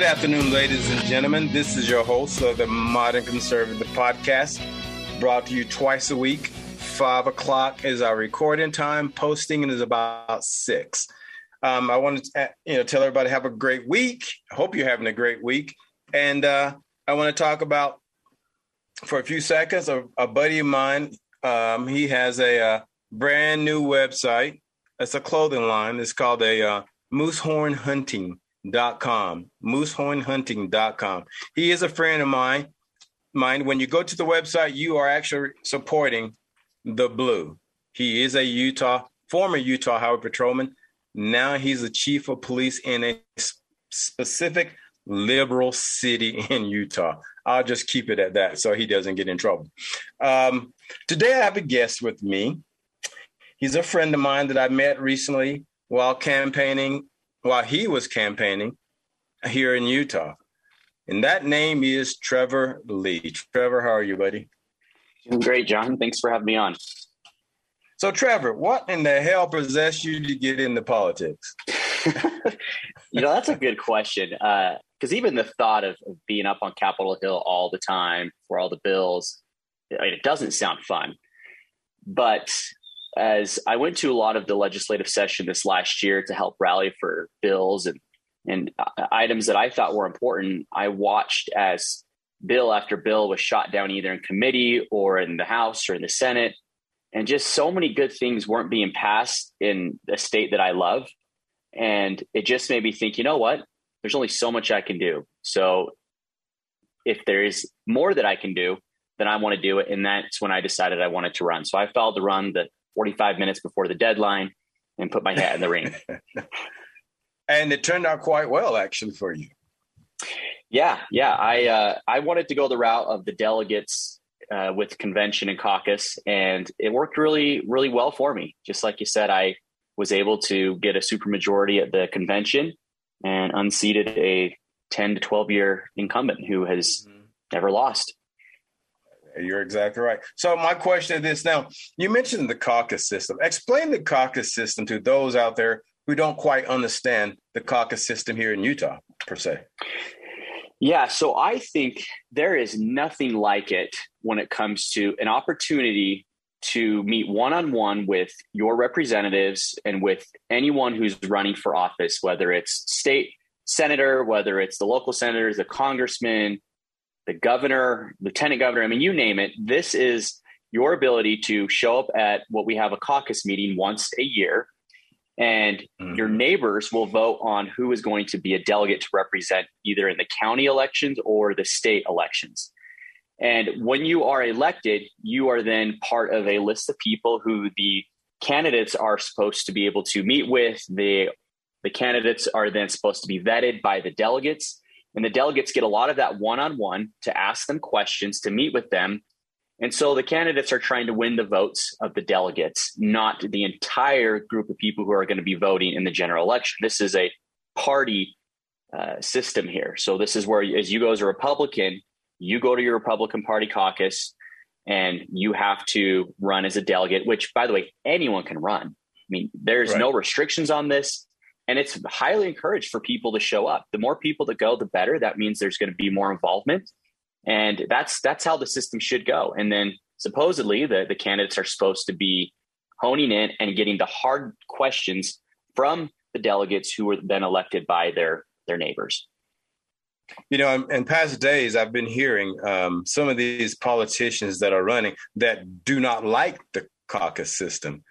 Good afternoon, ladies and gentlemen. This is your host of the Modern Conservative Podcast, brought to you twice a week. Five o'clock is our recording time. Posting is about six. Um, I want to uh, you know tell everybody have a great week. I hope you're having a great week, and uh, I want to talk about for a few seconds a, a buddy of mine. Um, he has a uh, brand new website. It's a clothing line. It's called a uh, Moosehorn Hunting dot com moosehornhunting.com he is a friend of mine Mind when you go to the website you are actually supporting the blue. He is a utah former utah highway patrolman. Now he's the chief of police in a specific liberal city in utah. I'll just keep it at that so he doesn't get in trouble. Um, today i have a guest with me. He's a friend of mine that i met recently while campaigning while he was campaigning here in Utah. And that name is Trevor Lee. Trevor, how are you, buddy? Doing great, Jon. Thanks for having me on. So, Trevor, what in the hell possessed you to get into politics? you know, that's a good question. Because uh, even the thought of, of, being up on Capitol Hill all the time for all the bills, it doesn't sound fun. But as I went to a lot of the legislative session this last year to help rally for bills and and uh, items that I thought were important, I watched as bill after bill was shot down either in committee or in the House or in the Senate, and just so many good things weren't being passed in a state that I love, and it just made me think, you know what? There's only so much I can do. So if there is more that I can do, then I want to do it, and that's when I decided I wanted to run. So I filed to run the 45 minutes before the deadline and put my hat in the ring. and it turned out quite well, actually, for you. Yeah, yeah. I uh, I wanted to go the route of the delegates uh, with convention and caucus, and it worked really, really well for me. Just like you said, I was able to get a supermajority at the convention and unseated a 10 to 12 year incumbent who has mm-hmm. never lost. You're exactly right. So my question is this now, you mentioned the caucus system. Explain the caucus system to those out there who don't quite understand the caucus system here in Utah, per se. Yeah, so I think there is nothing like it when it comes to an opportunity to meet one on one with your representatives and with anyone who's running for office, whether it's state senator, whether it's the local senators, the congressman, the governor, lieutenant governor, I mean, you name it. This is your ability to show up at what we have a caucus meeting once a year, and mm-hmm. your neighbors will vote on who is going to be a delegate to represent either in the county elections or the state elections. And when you are elected, you are then part of a list of people who the candidates are supposed to be able to meet with. The, the candidates are then supposed to be vetted by the delegates. And the delegates get a lot of that one on one to ask them questions, to meet with them. And so the candidates are trying to win the votes of the delegates, not the entire group of people who are going to be voting in the general election. This is a party uh, system here. So this is where, as you go as a Republican, you go to your Republican Party caucus and you have to run as a delegate, which, by the way, anyone can run. I mean, there's right. no restrictions on this and it's highly encouraged for people to show up. The more people that go the better. That means there's going to be more involvement. And that's that's how the system should go. And then supposedly the, the candidates are supposed to be honing in and getting the hard questions from the delegates who were then elected by their their neighbors. You know in, past days i've been hearing um, some of these politicians that are running that do not like the caucus system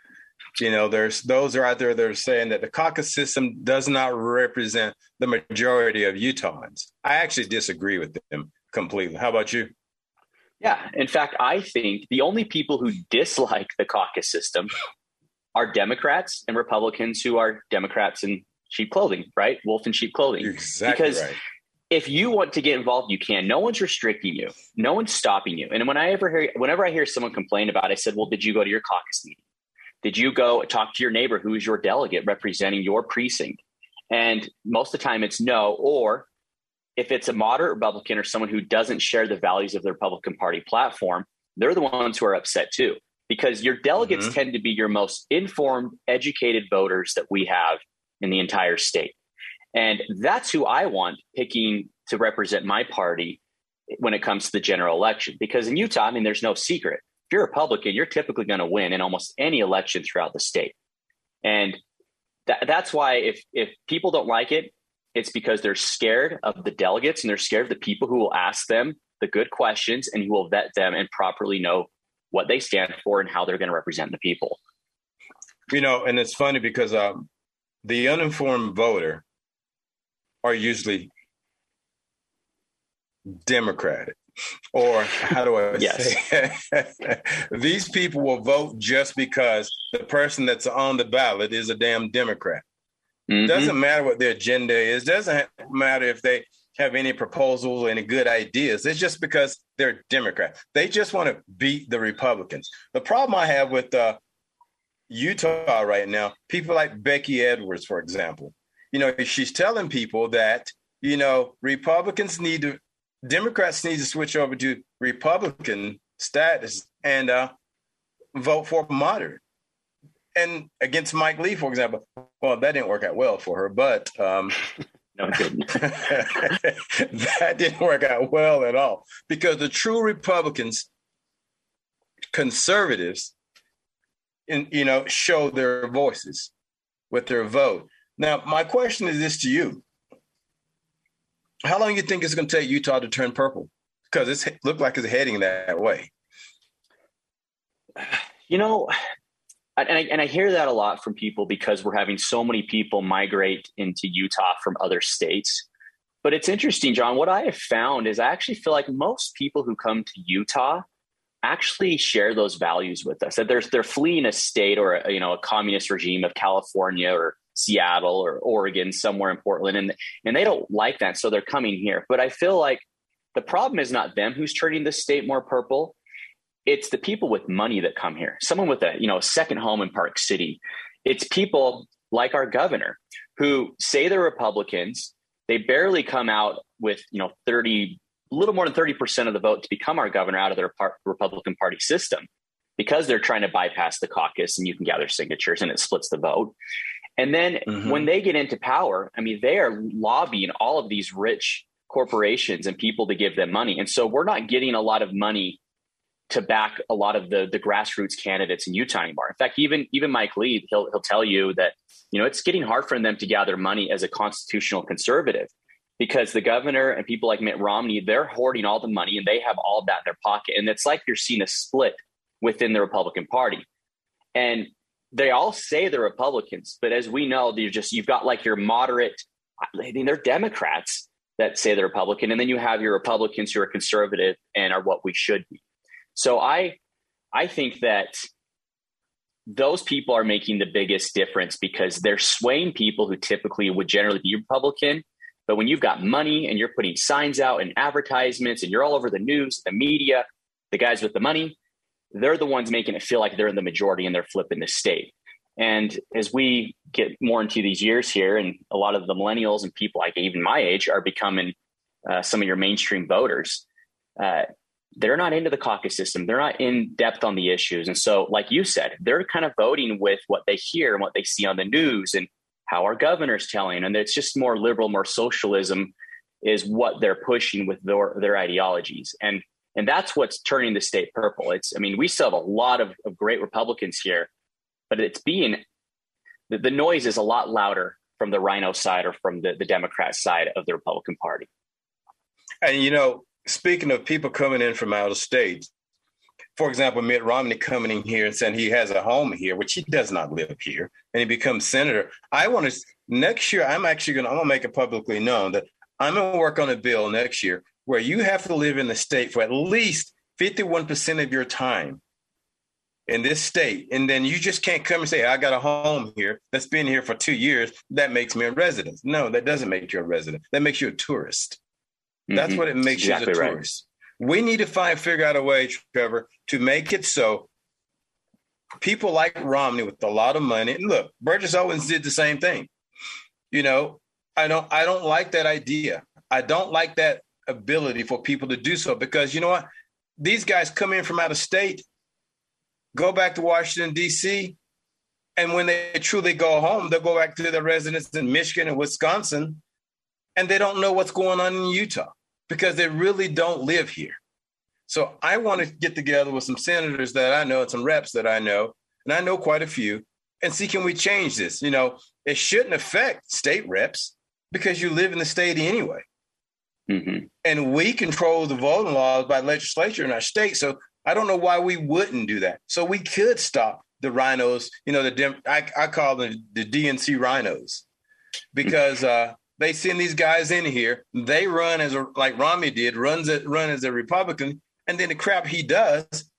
you know, there's those are out there that are saying that the caucus system does not represent the majority of Utahns. I actually disagree with them completely. How about you? Yeah, in fact, I think the only people who dislike the caucus system are Democrats and Republicans who are Democrats in sheep clothing, right? Wolf in sheep clothing. exactly because right. if you want to get involved, you can. No one's restricting you. No one's stopping you. And when I ever hear, whenever I hear someone complain about, it, I said, "Well, did you go to your caucus meeting? Did you go talk to your neighbor who is your delegate representing your precinct? And most of the time it's no. Or if it's a moderate Republican or someone who doesn't share the values of the Republican Party platform, they're the ones who are upset too. Because your delegates mm-hmm. tend to be your most informed, educated voters that we have in the entire state. And that's who I want picking to represent my party when it comes to the general election. Because in Utah, I mean, there's no secret. If you're a Republican, you're typically going to win in almost any election throughout the state. And that, that's why if if people don't like it, it's because they're scared of the delegates and they're scared of the people who will ask them the good questions and who will vet them and properly know what they stand for and how they're going to represent the people. You know, and it's funny because um, the uninformed voter are usually Democratic. Or how do I yes. say These people will vote just because the person that's on the ballot is a damn Democrat. Mm-hmm. Doesn't matter what their agenda is. Doesn't matter if they have any proposals or any good ideas. It's just because they're Democrat. They just want to beat the Republicans. The problem I have with uh, Utah right now, people like Becky Edwards, for example, you know, she's telling people that, you know, Republicans need to, Democrats need to switch over to Republican status and uh, vote for moderate. And against Mike Lee, for example, well, that didn't work out well for her, but um, no, that didn't work out well at all because the true Republicans, conservatives, in, you know, show their voices with their vote. Now, my question is this to you: How long do you think it's going to take Utah to turn purple? Because it looked like it's heading that way. You know, and I, and I hear that a lot from people because we're having so many people migrate into Utah from other states. But it's interesting, Jon. What I have found is I actually feel like most people who come to Utah actually share those values with us. That they're they're fleeing a state or a, you know a communist regime of California or Seattle or Oregon, somewhere in Portland, and and they don't like that, so they're coming here. But I feel like the problem is not them who's turning the state more purple it's the people with money that come here. Someone with a, you know, a second home in Park City. It's people like our governor who say they're Republicans. They barely come out with, you know, 30, a little more than 30% of the vote to become our governor out of par- Republican Party system because they're trying to bypass the caucus and you can gather signatures and it splits the vote. And then mm-hmm. when they get into power, I mean, they are lobbying all of these rich corporations and people to give them money. And so we're not getting a lot of money to back a lot of the the grassroots candidates in Utah anymore. In fact, even even Mike Lee, he'll he'll tell you that you know it's getting hard for them to gather money as a constitutional conservative because the governor and people like Mitt Romney they're hoarding all the money and they have all that in their pocket, and it's like you're seeing a split within the Republican Party, and they all say they're Republicans, but as we know, you just you've got like your moderate. I mean, they're Democrats that say they're Republican, and then you have your Republicans who are conservative and are what we should be. So I I think that those people are making the biggest difference because they're swaying people who typically would generally be Republican. But when you've got money and you're putting signs out and advertisements and you're all over the news, the media, the guys with the money, they're the ones making it feel like they're in the majority and they're flipping the state. And as we get more into these years here, and a lot of the millennials and people like even my age are becoming uh, some of your mainstream voters, uh, they're not into the caucus system. They're not in depth on the issues. And so, like you said, they're kind of voting with what they hear and what they see on the news and how our governor's telling. And it's just more liberal, more socialism is what they're pushing with their, their ideologies. And and that's what's turning the state purple. It's I mean, we still have a lot of, of great Republicans here, but it's being the, the noise is a lot louder from the Rhino side or from the, the Democrat side of the Republican Party. And you know, speaking of people coming in from out of state, for example, Mitt Romney coming in here and saying he has a home here, which he does not live here, and he becomes senator. I want to next year. I'm actually going to. I'm going to make it publicly known that I'm going to work on a bill next year where you have to live in the state for at least 51 percent of your time in this state, and then you just can't come and say I got a home here that's been here for two years. That makes me a resident. No, that doesn't make you a resident. That makes you a tourist. That's mm-hmm. what it makes exactly you a tourist. Right. We need to find figure out a way, Trevor, to make it so people like Romney with a lot of money. And look, Burgess Owens did the same thing. You know, I don't I don't like that idea. I don't like that ability for people to do so because you know what? These guys come in from out of state, go back to Washington, D.C., And when they truly go home, they'll go back to their residence in Michigan and Wisconsin, and they don't know what's going on in Utah because they really don't live here. So I want to get together with some senators that I know and some reps that I know, and I know quite a few, and see can we change this? You know, it shouldn't affect state reps because you live in the state anyway. Mm-hmm. And we control the voting laws by legislature in our state. So I don't know why we wouldn't do that. So we could stop the rhinos, you know, the Dem- I, I call them the DNC rhinos because uh, they send these guys in here. They run as a, like Romney did, runs it, run as a Republican, and then the crap he does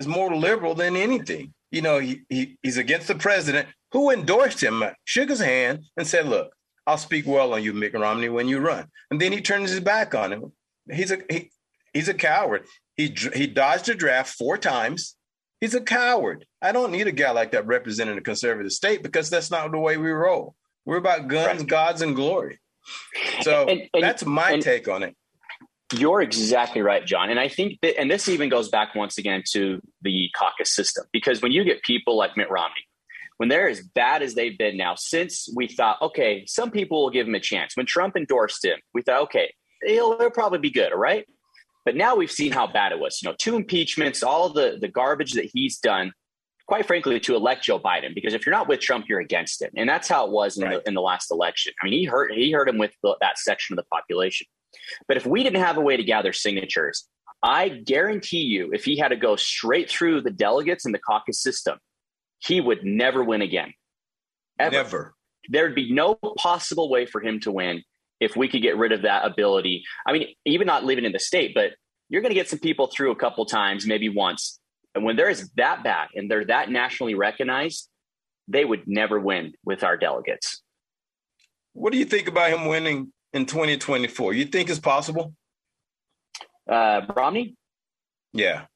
is more liberal than anything. You know, he, he he's against the president who endorsed him, shook his hand, and said, "Look, I'll speak well on you, Mitt Romney, when you run." And then he turns his back on him. He's a he, he's a coward. He he dodged a draft four times. He's a coward. I don't need a guy like that representing a conservative state because that's not the way we roll. We're about guns, right. gods, and glory. So and, and, that's my and, take on it. You're exactly right, Jon. And I think that, and this even goes back once again to the caucus system, because when you get people like Mitt Romney, when they're as bad as they've been now, since we thought, okay, some people will give him a chance. When Trump endorsed him, we thought, okay, he'll, he'll probably be good, all right? But now we've seen how bad it was. You know, two impeachments, all the the garbage that he's done, quite frankly, to elect Joe Biden. Because if you're not with Trump, you're against him, and that's how it was in, right. the, in the last election. I mean, he hurt he hurt him with the, that section of the population. But if we didn't have a way to gather signatures, I guarantee you, if he had to go straight through the delegates and the caucus system, he would never win again. Ever. Never. There'd be no possible way for him to win if we could get rid of that ability. I mean, even not living in the state, but you're going to get some people through a couple times, maybe once. And when they're that bad and they're that nationally recognized, they would never win with our delegates. What do you think about him winning in 2024? You think it's possible? Uh, Romney? Yeah.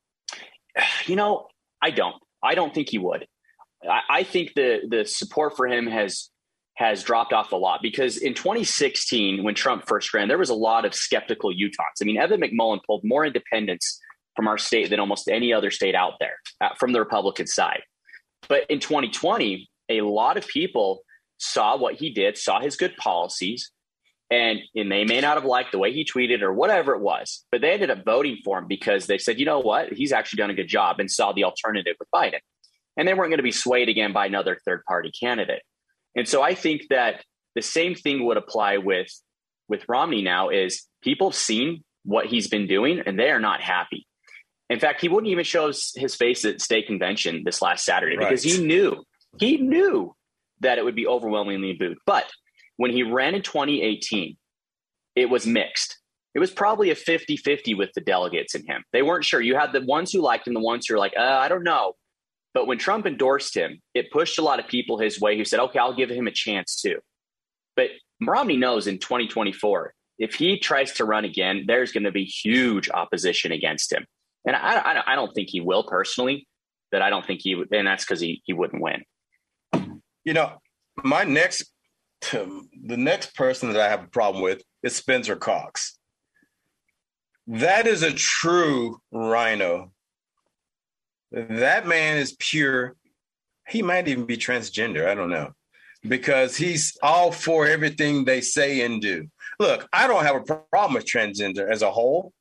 You know, I don't. I don't think he would. I, I think the the support for him has has dropped off a lot because in 2016, when Trump first ran, there was a lot of skeptical Utahns. I mean, Evan McMullin pulled more independents from our state than almost any other state out there uh, from the Republican side. But in 2020, a lot of people saw what he did, saw his good policies, and, and they may not have liked the way he tweeted or whatever it was, but they ended up voting for him because they said, you know what, he's actually done a good job and saw the alternative with Biden. And they weren't going to be swayed again by another third party candidate. And so I think that the same thing would apply with with Romney now is people have seen what he's been doing and they are not happy. In fact, he wouldn't even show his face at state convention this last Saturday right. because he knew he knew that it would be overwhelmingly booed. But when he ran in 2018, it was mixed. It was probably a 50 50 with the delegates in him. They weren't sure. You had the ones who liked him, the ones who were like, uh, I don't know. But when Trump endorsed him, it pushed a lot of people his way who said, okay, I'll give him a chance too. But Romney knows in 2024, if he tries to run again, there's going to be huge opposition against him. And I, I, I don't think he will personally, but I don't think he would. And that's because he, he wouldn't win. You know, my next, the next person that I have a problem with is Spencer Cox. That is a true rhino that man is pure. He might even be transgender. I don't know. Because he's all for everything they say and do. Look, I don't have a problem with transgender as a whole.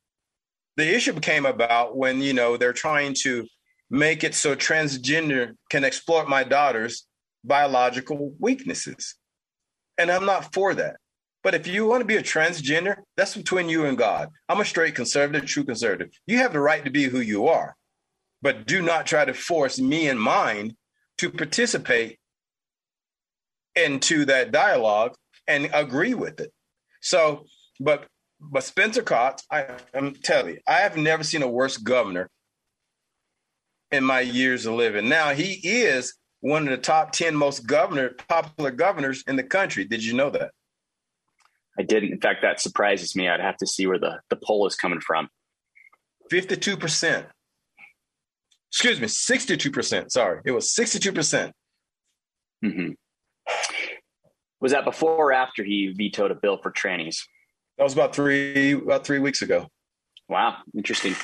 The issue became about when, you know, they're trying to make it so transgender can exploit my daughter's biological weaknesses. And I'm not for that. But if you want to be a transgender, that's between you and God. I'm a straight conservative, true conservative. You have the right to be who you are but do not try to force me and mine to participate into that dialogue and agree with it. So, but but Spencer Cox, I, I'm telling you, I have never seen a worse governor in my years of living. Now he is one of the top 10 most governor popular governors in the country. Did you know that? I didn't. In fact, that surprises me. I'd have to see where the, the poll is coming from. 52% excuse me, 62%. Sorry, it was 62%. percent mm hmm Was that before or after he vetoed a bill for trannies? That was about three about three weeks ago. Wow, interesting.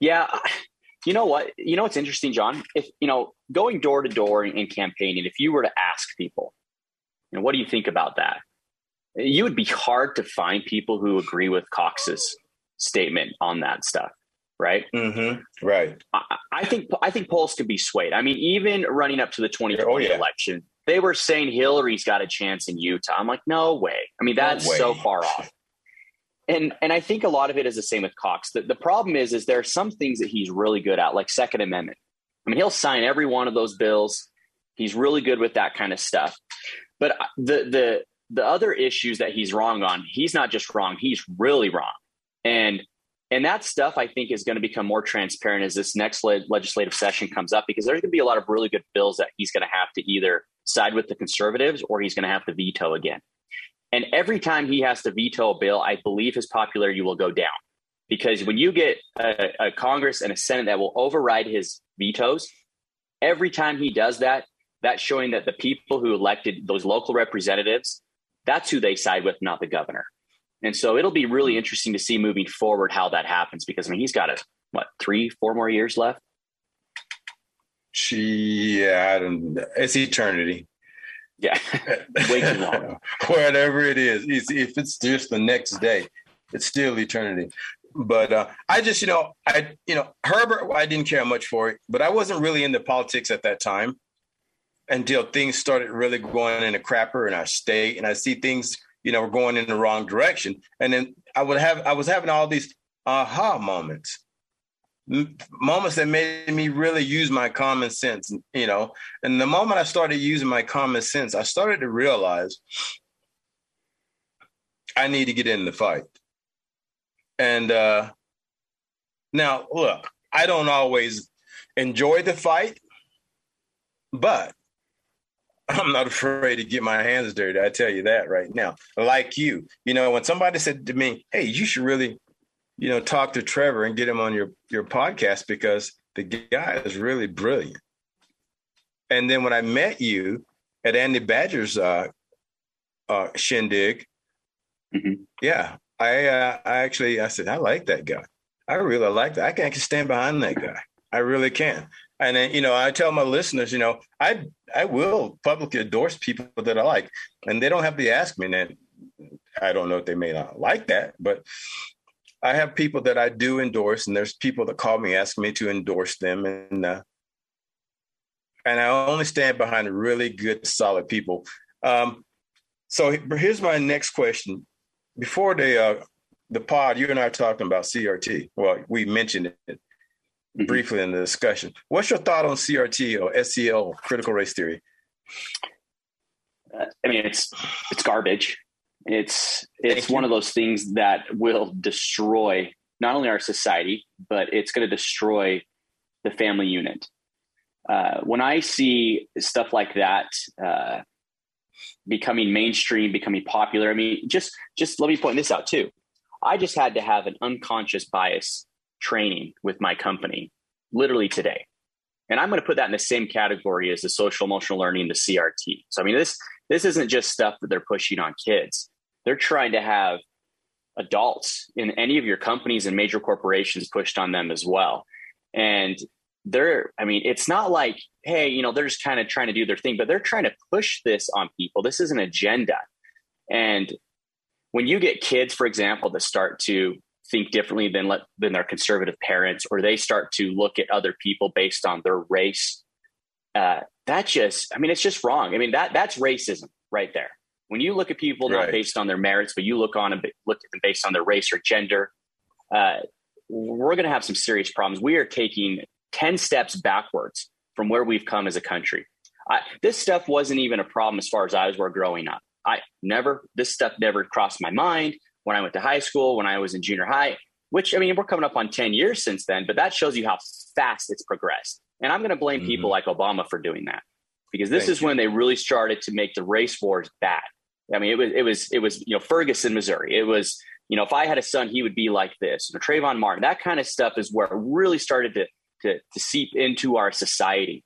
Yeah, you know what? You know what's interesting, Jon? If you know going door to door and campaigning, if you were to ask people, you know, what do you think about that? You would be hard to find people who agree with Cox's statement on that stuff, right? Mm-hmm. Right. I, I, think I think polls could be swayed. I mean, even running up to the 2020 oh, yeah. election, they were saying Hillary's got a chance in Utah. I'm like, no way. I mean, that's no so far off and and I think a lot of it is the same with Cox. The, the problem is is there are some things that he's really good at, like Second Amendment. I mean, he'll sign every one of those bills. He's really good with that kind of stuff. But uh, the the the other issues that he's wrong on, he's not just wrong; he's really wrong. And and that stuff I think is going to become more transparent as this next le- legislative session comes up because there's going to be a lot of really good bills that he's going to have to either side with the conservatives or he's going to have to veto again. And every time he has to veto a bill, I believe his popularity will go down. Because when you get a, a Congress and a Senate that will override his vetoes, every time he does that, that's showing that the people who elected those local representatives, that's who they side with, not the governor. And so it'll be really interesting to see moving forward how that happens because I mean he's got a what three, four more years left. Yeah, I don't. It's eternity. Yeah, way too long. Whatever it is, if it's just the next day, it's still eternity. But uh, I just, you know, I, you know, Herbert, I didn't care much for it, but I wasn't really into politics at that time until things started really going in a crapper in our state, and I see things, you know, we're going in the wrong direction, and then I would have, I was having all these aha moments moments that made me really use my common sense, you know. And the moment I started using my common sense, I started to realize I need to get in the fight. And uh, now, look, I don't always enjoy the fight, but I'm not afraid to get my hands dirty. I tell you that right now. Like you, you know, when somebody said to me, "Hey, you should really you know, talk to Trevor and get him on your your podcast because the guy is really brilliant. And then when I met you at Andy Badger's uh, uh, shindig, mm-hmm. yeah, I uh, I actually I said I like that guy. I really like that. I can actually stand behind that guy. I really can. And then you know, I tell my listeners, you know, I I will publicly endorse people that I like, and they don't have to ask me. And I don't know if they may not like that, but I have people that I do endorse, and there's people that call me asking me to endorse them, and uh, and I only stand behind really good, solid people. Um, so here's my next question: Before the uh, the pod, you and I are talking about CRT. Well, we mentioned it mm-hmm. briefly in the discussion. What's your thought on CRT or SEL, critical race theory? Uh, I mean, it's it's garbage. It's it's one of those things that will destroy not only our society, but it's going to destroy the family unit. Uh, when I see stuff like that uh, becoming mainstream, becoming popular, I mean, just just let me point this out too. I just had to have an unconscious bias training with my company literally today. And I'm going to put that in the same category as the social emotional learning, the CRT. So I mean this this isn't just stuff that they're pushing on kids they're trying to have adults in any of your companies and major corporations pushed on them as well. And they're, I mean, it's not like, hey, you know, they're just kind of trying to do their thing, but they're trying to push this on people. This is an agenda. And when you get kids, for example, that start to think differently than let, than their conservative parents, or they start to look at other people based on their race, uh, that just, I mean, it's just wrong. I mean, that that's racism right there. When you look at people not based on their merits, but you look on them, look at them based on their race or gender, uh, we're going to have some serious problems. We are taking 10 steps backwards from where we've come as a country. I, this stuff wasn't even a problem as far as I was were growing up. I never, this stuff never crossed my mind when I went to high school, when I was in junior high, which I mean, we're coming up on 10 years since then, but that shows you how fast it's progressed. And I'm going to blame mm-hmm. people like Obama for doing that because this Thank is you. when they really started to make the race wars bad. I mean, it was it was it was you know Ferguson, Missouri. It was you know if I had a son, he would be like this. You know, Trayvon Martin. That kind of stuff is where it really started to to, to seep into our society,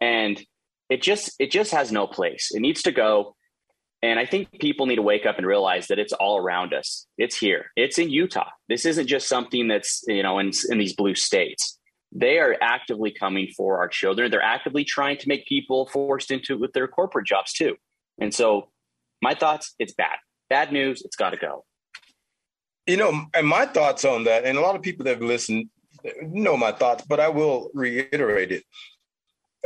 and it just it just has no place. It needs to go. And I think people need to wake up and realize that it's all around us. It's here. It's in Utah. This isn't just something that's you know in in these blue states. they are actively coming for our children. They're actively trying to make people forced into it with their corporate jobs too. And so, my thoughts: it's bad, bad news. It's got to go. You know, and my thoughts on that, and a lot of people that have listened know my thoughts, but I will reiterate it.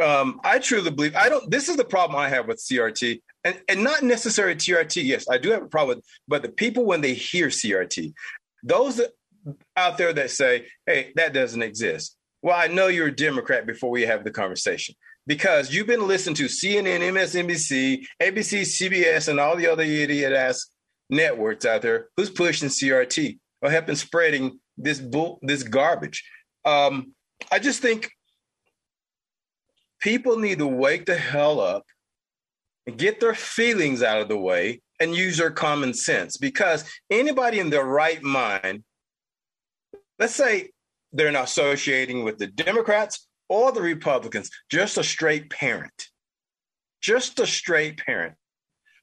Um, I truly believe I don't. This is the problem I have with CRT, and and not necessarily TRT. Yes, I do have a problem, with, but the people when they hear CRT, those out there that say, "Hey, that doesn't exist." Well, I know you're a Democrat before we have the conversation because you've been listening to CNN, MSNBC, ABC, CBS, and all the other idiot ass networks out there who's pushing CRT or have been spreading this bull, this garbage. Um, I just think people need to wake the hell up and get their feelings out of the way and use their common sense because anybody in their right mind, let's say they're not associating with the Democrats or the Republicans, just a straight parent, just a straight parent.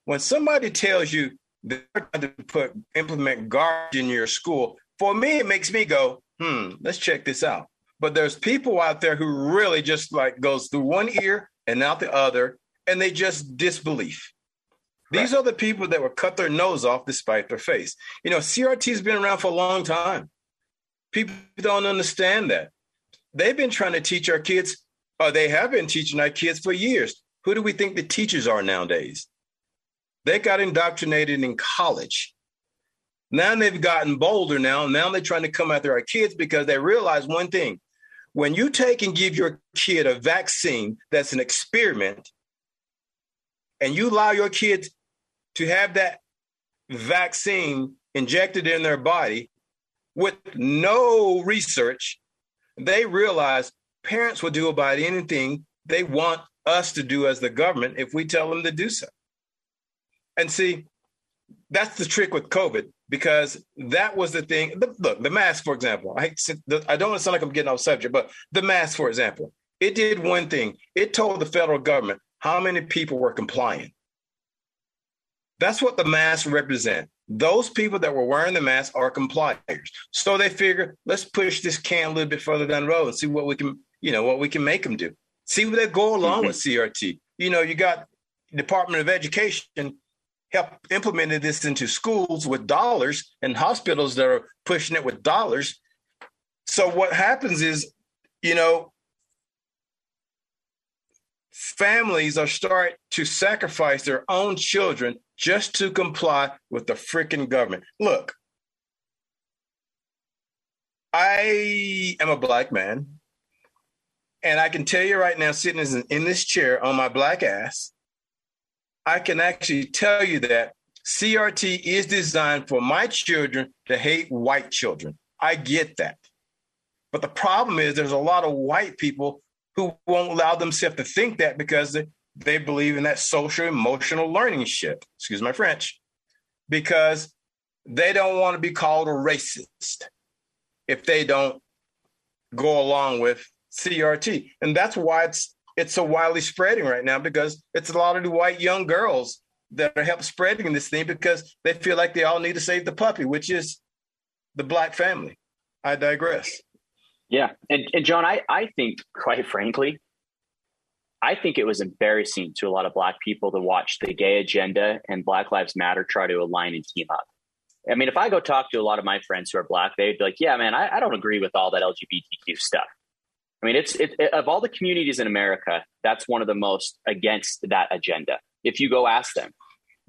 When somebody tells you they're trying to put implement garbage in your school, for me, it makes me go, hmm, let's check this out. But there's people out there who really just like goes through one ear and out the other, and they just disbelief. These right. are the people that will cut their nose off despite their face. You know, CRT's been around for a long time. People don't understand that. They've been trying to teach our kids, or they have been teaching our kids for years. Who do we think the teachers are nowadays? They got indoctrinated in college. Now they've gotten bolder now. Now they're trying to come after our kids because they realize one thing. When you take and give your kid a vaccine that's an experiment, and you allow your kids to have that vaccine injected in their body with no research, they realize parents will do about anything they want us to do as the government if we tell them to do so. And see, that's the trick with COVID because that was the thing. Look, the mask, for example. I, I don't want to sound like I'm getting off subject, but the mask, for example, it did one thing. It told the federal government how many people were complying. That's what the mask represent. Those people that were wearing the mask are compliers. So they figure, let's push this can a little bit further down the road and see what we can, you know, what we can make them do. See what they go along mm-hmm. with CRT. You know, you got Department of Education help implemented this into schools with dollars and hospitals that are pushing it with dollars. So what happens is, you know, families are start to sacrifice their own children just to comply with the freaking government. Look, I am a black man, and I can tell you right now, sitting in this chair on my black ass, I can actually tell you that CRT is designed for my children to hate white children. I get that. But the problem is there's a lot of white people who won't allow themselves to think that because they, believe in that social emotional learning shit. Excuse my French. Because they don't want to be called a racist if they don't go along with CRT. And that's why it's it's so widely spreading right now because it's a lot of the white young girls that are help spreading this thing because they feel like they all need to save the puppy, which is the black family. I digress. Yeah. And, and Jon, I, I think, quite frankly, I think it was embarrassing to a lot of black people to watch the gay agenda and Black Lives Matter try to align and team up. I mean, if I go talk to a lot of my friends who are black, they'd be like, yeah, man, I, I don't agree with all that LGBTQ stuff. I mean, it's it, of all the communities in America, that's one of the most against that agenda. If you go ask them,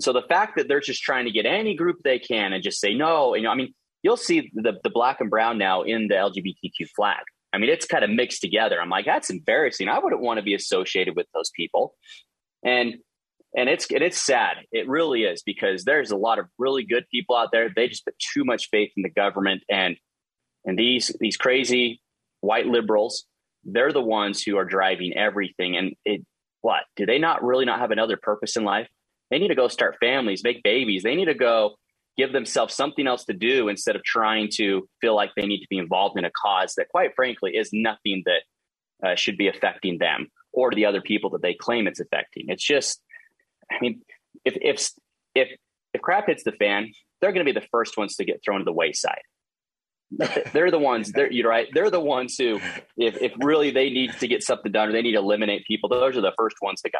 so the fact that they're just trying to get any group they can and just say no, you know, I mean, you'll see the the black and brown now in the LGBTQ flag. I mean, it's kind of mixed together. I'm like, that's embarrassing. I wouldn't want to be associated with those people, and and it's and it's sad. It really is because there's a lot of really good people out there. They just put too much faith in the government and and these these crazy white liberals they're the ones who are driving everything. And it, what do they not really not have another purpose in life? They need to go start families, make babies. They need to go give themselves something else to do instead of trying to feel like they need to be involved in a cause that, quite frankly, is nothing that uh, should be affecting them or the other people that they claim it's affecting. It's just, I mean, if if if if crap hits the fan, they're going to be the first ones to get thrown to the wayside they're the ones. They're you're right. They're the ones who, if if really they need to get something done or they need to eliminate people, those are the first ones to go.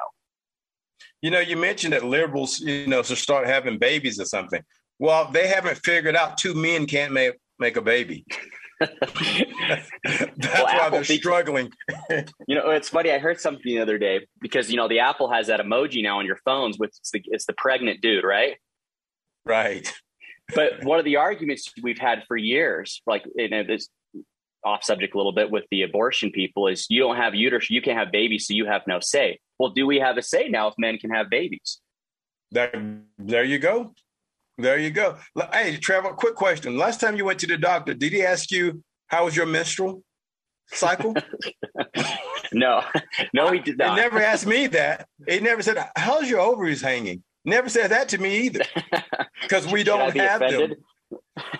You know, you mentioned that liberals, you know, to start having babies or something. Well, they haven't figured out two men can't make make a baby. That's well, why Apple they're struggling. you know, it's funny. I heard something the other day because you know the Apple has that emoji now on your phones with it's the, it's the pregnant dude, right? Right. But one of the arguments we've had for years, like you know, this off subject a little bit with the abortion people, is you don't have uterus, you can't have babies, so you have no say. Well, do we have a say now if men can have babies? There, there you go. There you go. Hey, Trevor, quick question. Last time you went to the doctor, did he ask you how was your menstrual cycle? no, no, he did not. He never asked me that. He never said, "How's your ovaries hanging?" Never said that to me either, because we don't have offended? them.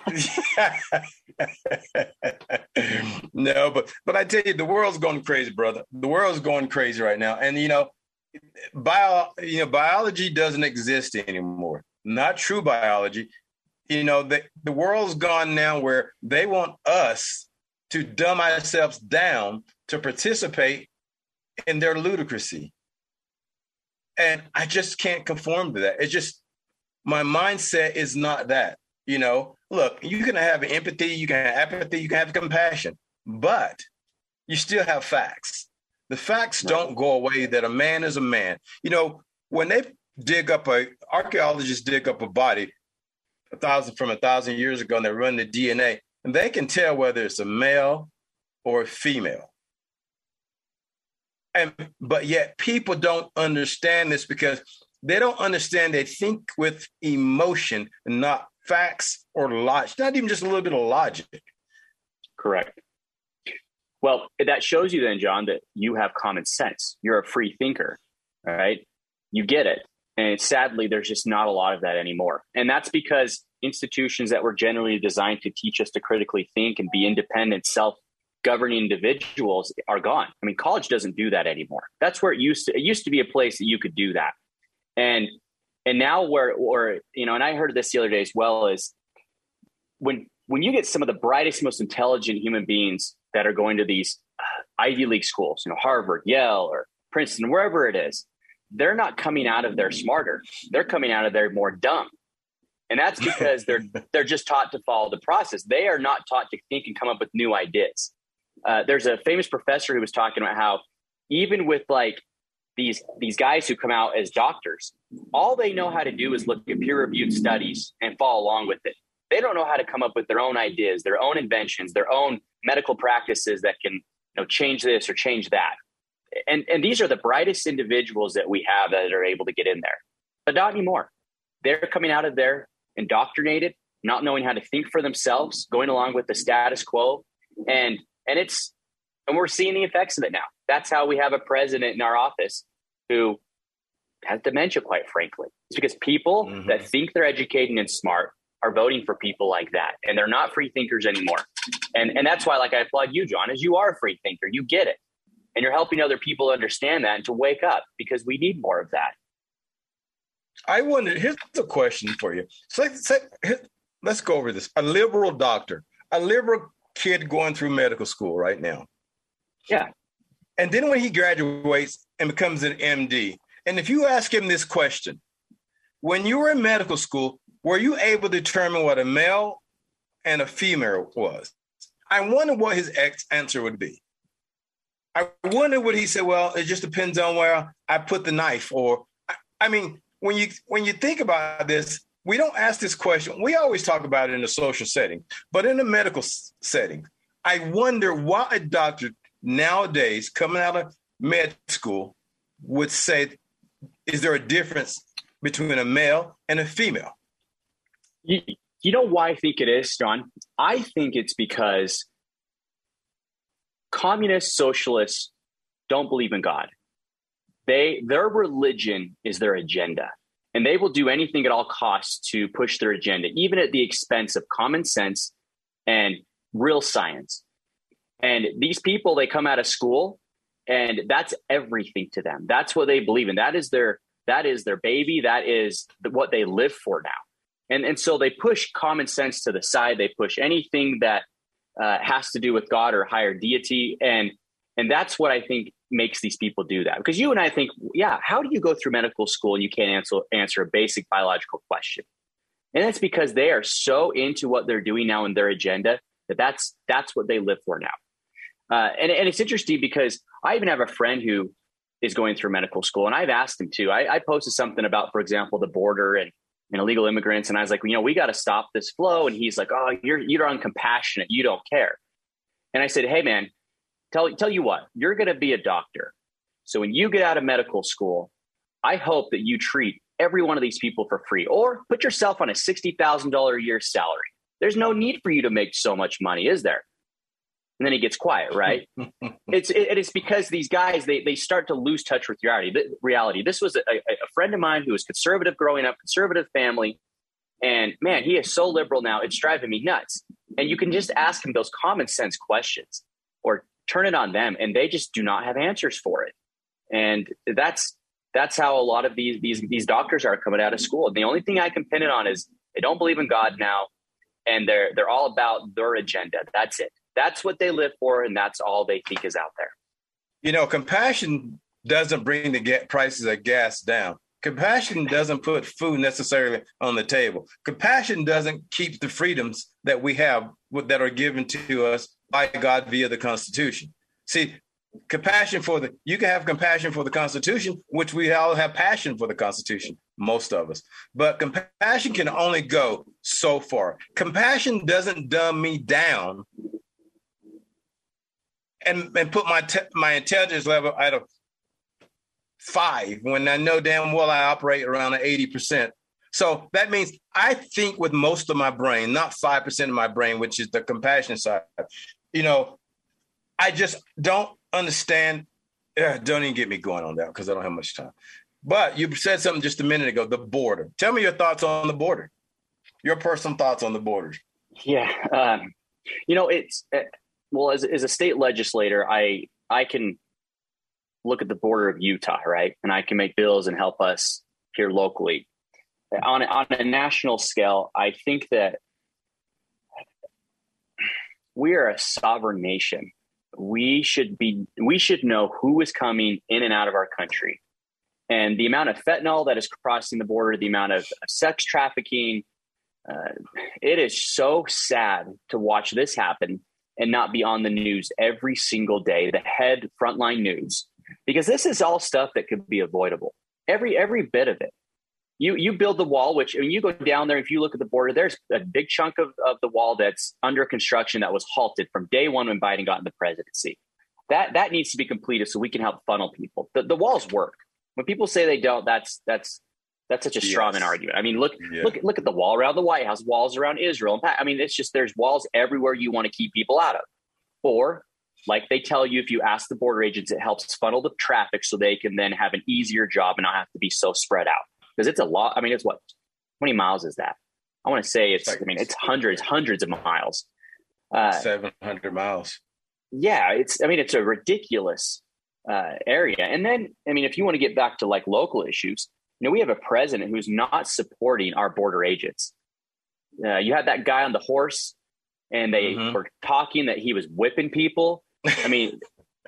no, but but I tell you, the world's going crazy, brother. The world's going crazy right now, and you know, bio, you know, biology doesn't exist anymore. Not true biology. You know, the the world's gone now where they want us to dumb ourselves down to participate in their ludicrousy. And I just can't conform to that. It's just my mindset is not that. You know, look, you can have empathy, you can have apathy, you can have compassion, but you still have facts. The facts don't go away that a man is a man. You know, when they dig up a archaeologists dig up a body a thousand from a thousand years ago and they run the DNA, and they can tell whether it's a male or a female and but yet people don't understand this because they don't understand they think with emotion not facts or logic not even just a little bit of logic. Correct. Well that shows you then jon that you have common sense. You're a free thinker right? You get it. And sadly there's just not a lot of that anymore. And that's because institutions that were generally designed to teach us to critically think and be independent self governing individuals are gone. I mean, college doesn't do that anymore. That's where it used to. It used to be a place that you could do that, and and now where or you know, and I heard this the other day as well is when when you get some of the brightest, most intelligent human beings that are going to these uh, Ivy League schools, you know, Harvard, Yale, or Princeton, wherever it is, they're not coming out of there smarter. They're coming out of there more dumb. And that's because they're they're just taught to follow the process. They are not taught to think and come up with new ideas. Uh, there's a famous professor who was talking about how even with like these these guys who come out as doctors, all they know how to do is look at peer reviewed studies and follow along with it. They don't know how to come up with their own ideas, their own inventions, their own medical practices that can you know change this or change that. And and these are the brightest individuals that we have that are able to get in there, but not anymore. They're coming out of there indoctrinated, not knowing how to think for themselves, going along with the status quo, and and it's and we're seeing the effects of it now. That's how we have a president in our office who has dementia, quite frankly. It's because people mm-hmm. that think they're educated and smart are voting for people like that. And they're not free thinkers anymore. And and that's why, like I applaud you, Jon, as you are a free thinker. You get it. And you're helping other people understand that and to wake up because we need more of that. I wonder, here's the question for you. So, so let's go over this. A liberal doctor, a liberal kid going through medical school right now. Yeah. And then when he graduates and becomes an MD, and if you ask him this question, when you were in medical school, were you able to determine what a male and a female was? I wonder what his ex answer would be. I wonder what he said. Well, it just depends on where I put the knife. Or, I, I mean, when you when you think about this, we don't ask this question. We always talk about it in a social setting, but in a medical setting, I wonder why a doctor nowadays coming out of med school would say, is there a difference between a male and a female? You, you know why I think it is, Jon? I think it's because communist socialists don't believe in God. They their religion is their agenda and they will do anything at all costs to push their agenda, even at the expense of common sense and real science. And these people, they come out of school and that's everything to them. That's what they believe in. That is their, that is their baby. That is what they live for now. And, and so they push common sense to the side. They push anything that uh, has to do with God or higher deity, and and that's what I think makes these people do that. Because you and I think, yeah, how do you go through medical school and you can't answer answer a basic biological question? And that's because they are so into what they're doing now in their agenda that that's that's what they live for now. Uh, and, and it's interesting because I even have a friend who is going through medical school, and I've asked him to. I, I posted something about, for example, the border and, and illegal immigrants, and I was like, you know, we got to stop this flow. And he's like, oh, you're you're uncompassionate. You don't care. And I said, hey, man, tell tell you what, you're going to be a doctor. So when you get out of medical school, I hope that you treat every one of these people for free, or put yourself on a sixty thousand dollar a year salary. There's no need for you to make so much money, is there? and then he gets quiet right it's it, it is because these guys they they start to lose touch with reality reality this was a, a friend of mine who was conservative growing up conservative family and man he is so liberal now it's driving me nuts and you can just ask him those common sense questions or turn it on them and they just do not have answers for it and that's that's how a lot of these these these doctors are coming out of school and the only thing i can pin it on is they don't believe in god now and they're they're all about their agenda that's it that's what they live for, and that's all they think is out there. You know, compassion doesn't bring the get prices of gas down. Compassion doesn't put food necessarily on the table. Compassion doesn't keep the freedoms that we have that are given to us by God via the Constitution. See, compassion for the you can have compassion for the Constitution, which we all have passion for the Constitution, most of us. But compassion can only go so far. Compassion doesn't dumb me down and and put my te- my intelligence level at a five when I know damn well I operate around an eighty percent. So that means I think with most of my brain, not five percent of my brain, which is the compassion side. You know, I just don't understand. Uh, don't even get me going on that because I don't have much time. But you said something just a minute ago. The border. Tell me your thoughts on the border. Your personal thoughts on the border. Yeah, um, you know it's well, as, as a state legislator, I I can look at the border of Utah, right, and I can make bills and help us here locally. On on a national scale, I think that we are a sovereign nation. We should be we should know who is coming in and out of our country. And the amount of fentanyl that is crossing the border, the amount of sex trafficking, uh, it is so sad to watch this happen and not be on the news every single day, the head frontline news, because this is all stuff that could be avoidable. Every every bit of it. You you build the wall, which when you go down there, if you look at the border, there's a big chunk of, of the wall that's under construction that was halted from day one when Biden got in the presidency. That that needs to be completed so we can help funnel people. The, the walls work. When people say they don't, that's that's that's such a straw man argument. I mean, look, yeah. look, look at the wall around the White House, walls around Israel. I mean, it's just there's walls everywhere you want to keep people out of. Or, like they tell you, if you ask the border agents, it helps funnel the traffic so they can then have an easier job and not have to be so spread out. Because it's a lot. I mean, it's what? How many miles is that? I want to say it's. I mean, it's hundreds, hundreds of miles. Uh, Seven hundred miles. Yeah, it's. I mean, it's a ridiculous uh, area. And then, I mean, if you want to get back to like local issues, you know, we have a president who's not supporting our border agents. Uh, you had that guy on the horse, and they mm-hmm. were talking that he was whipping people. I mean,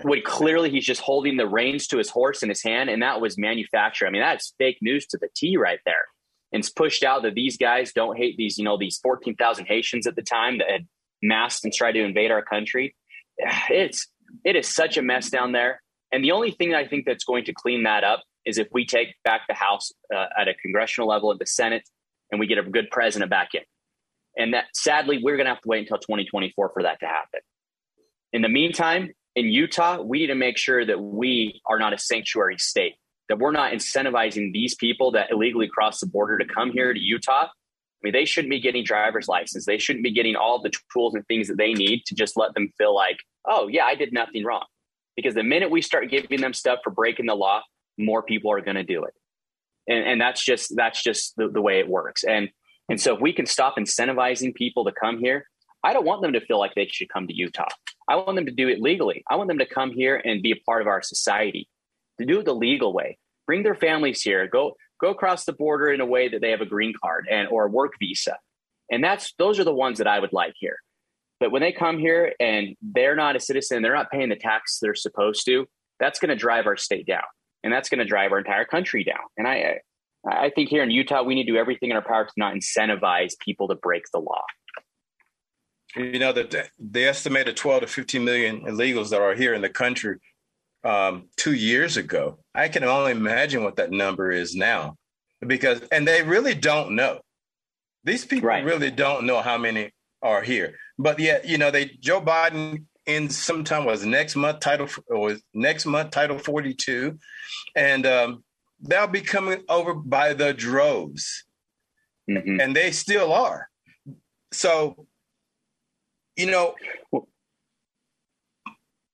would clearly he's just holding the reins to his horse in his hand, and that was manufactured. I mean, that's fake news to the T right there. And it's pushed out that these guys don't hate these, you know, these fourteen thousand Haitians at the time that had masked and tried to invade our country. It's it is such a mess down there. And the only thing I think that's going to clean that up is if we take back the House uh, at a congressional level at the Senate and we get a good president back in. And that sadly, we're going to have to wait until 2024 for that to happen. In the meantime, in Utah, we need to make sure that we are not a sanctuary state, that we're not incentivizing these people that illegally cross the border to come here to Utah. I mean, they shouldn't be getting driver's license. They shouldn't be getting all the tools and things that they need to just let them feel like, oh, yeah, I did nothing wrong. Because the minute we start giving them stuff for breaking the law, more people are going to do it. And, and that's just that's just the, the way it works. And and so if we can stop incentivizing people to come here, I don't want them to feel like they should come to Utah. I want them to do it legally. I want them to come here and be a part of our society, to do it the legal way. Bring their families here. Go go across the border in a way that they have a green card and or a work visa. And that's those are the ones that I would like here. But when they come here and they're not a citizen, they're not paying the tax they're supposed to, that's going to drive our state down. And that's going to drive our entire country down. And I, I think here in Utah, we need to do everything in our power to not incentivize people to break the law. You know that they estimated 12 to 15 million illegals that are here in the country um, two years ago. I can only imagine what that number is now, because and they really don't know. These people right. really don't know how many are here. But yet, you know, they Joe Biden in sometime was next month title or next month title 42, and um, they'll be coming over by the droves, mm-hmm. and they still are. So, you know,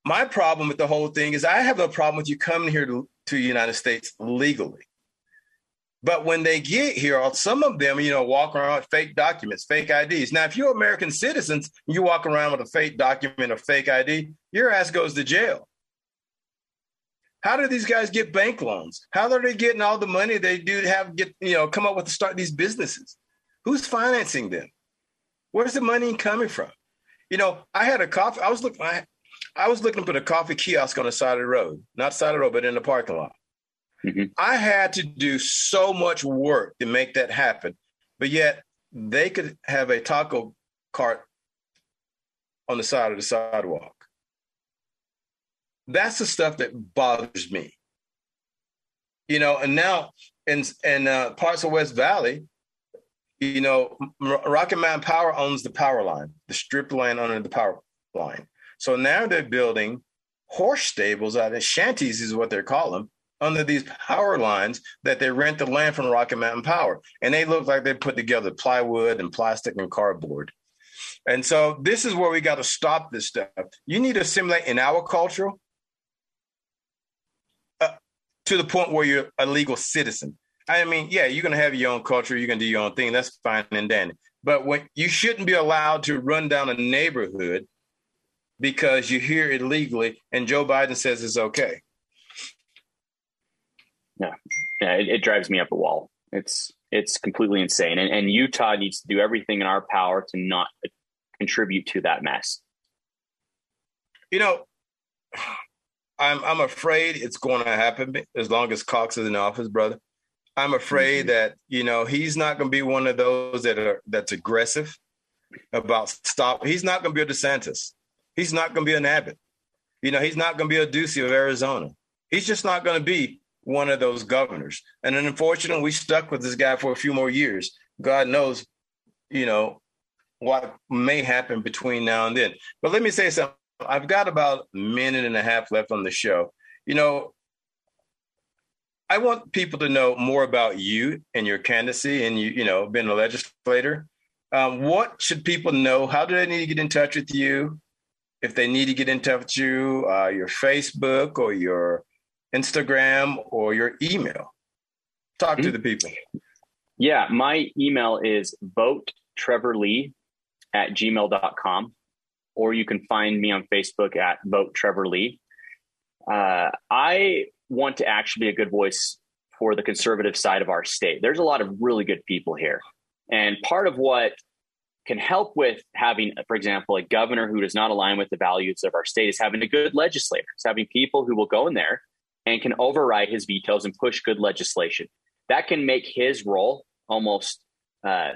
my problem with the whole thing is I have no problem with you coming here to, to the United States legally. But when they get here, some of them, you know, walk around with fake documents, fake IDs. Now, if you're American citizens, you walk around with a fake document or fake ID, your ass goes to jail. How do these guys get bank loans? How are they getting all the money they do have get, you know, come up with to start these businesses? Who's financing them? Where's the money coming from? You know, I had a coffee. I was looking. I, I was looking for the coffee kiosk on the side of the road, not side of the road, but in the parking lot. Mm-hmm. I had to do so much work to make that happen, but yet they could have a taco cart on the side of the sidewalk. That's the stuff that bothers me. You know, and now in in uh, parts of West Valley, you know, Rocky Mountain Power owns the power line, the strip land under the power line. So now they're building horse stables out of shanties, is what they're calling under these power lines that they rent the land from Rocky Mountain Power. And they look like they put together plywood and plastic and cardboard. And so this is where we got to stop this stuff. You need to assimilate in our culture uh, to the point where you're a legal citizen. I mean, yeah, you're going to have your own culture, you're going to do your own thing. That's fine and dandy. But when you shouldn't be allowed to run down a neighborhood because you're here illegally and Joe Biden says it's okay. Yeah, yeah, it, it drives me up a wall. It's it's completely insane, and, and Utah needs to do everything in our power to not contribute to that mess. You know, I'm I'm afraid it's going to happen as long as Cox is in office, brother. I'm afraid mm-hmm. that you know he's not going to be one of those that are that's aggressive about stop. He's not going to be a DeSantis. He's not going to be an Abbott. You know, he's not going to be a Ducey of Arizona. He's just not going to be one of those governors. And then unfortunately, we stuck with this guy for a few more years. God knows, you know, what may happen between now and then. But let me say something. I've got about a minute and a half left on the show. You know, I want people to know more about you and your candidacy and you, you know, being a legislator. Um, what should people know? How do they need to get in touch with you? If they need to get in touch with you, uh, your Facebook or your Instagram, or your email? Talk mm-hmm. to the people. Yeah, my email is vote Trevor Lee at gmail.com, or you can find me on Facebook at vote Trevor Lee. Uh, I want to actually be a good voice for the conservative side of our state. There's a lot of really good people here. And part of what can help with having, for example, a governor who does not align with the values of our state is having a good legislator, it's having people who will go in there and can override his vetoes and push good legislation. That can make his role almost uh,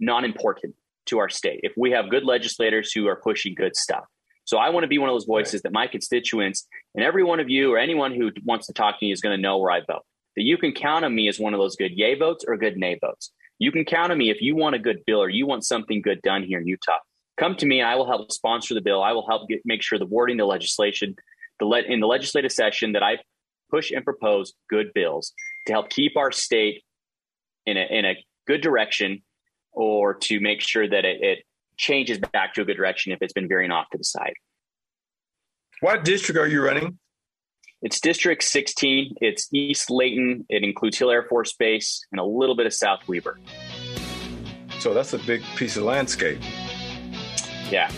non important to our state if we have good legislators who are pushing good stuff. So I want to be one of those voices right. that my constituents and every one of you or anyone who wants to talk to me is going to know where I vote. That you can count on me as one of those good yay votes or good nay votes. You can count on me if you want a good bill or you want something good done here in Utah. Come to me I will help sponsor the bill. I will help get, make sure the wording, the legislation, the le- in the legislative session that I push and propose good bills to help keep our state in a, in a good direction or to make sure that it, it changes back to a good direction if it's been veering off to the side. What district are you running? It's District 16. It's East Layton. It includes Hill Air Force Base and a little bit of South Weber. So that's a big piece of landscape. Yeah.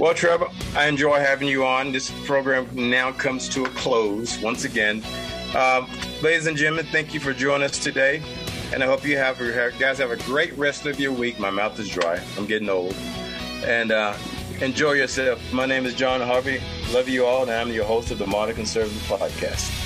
Well, Trevor, I enjoy having you on. This program now comes to a close once again. Um, ladies and gentlemen, thank you for joining us today. And I hope you have guys have a great rest of your week. My mouth is dry. I'm getting old. and uh, enjoy yourself. My name is Jon Harvey. Love you all, and I'm your host of the Modern Conservative Podcast.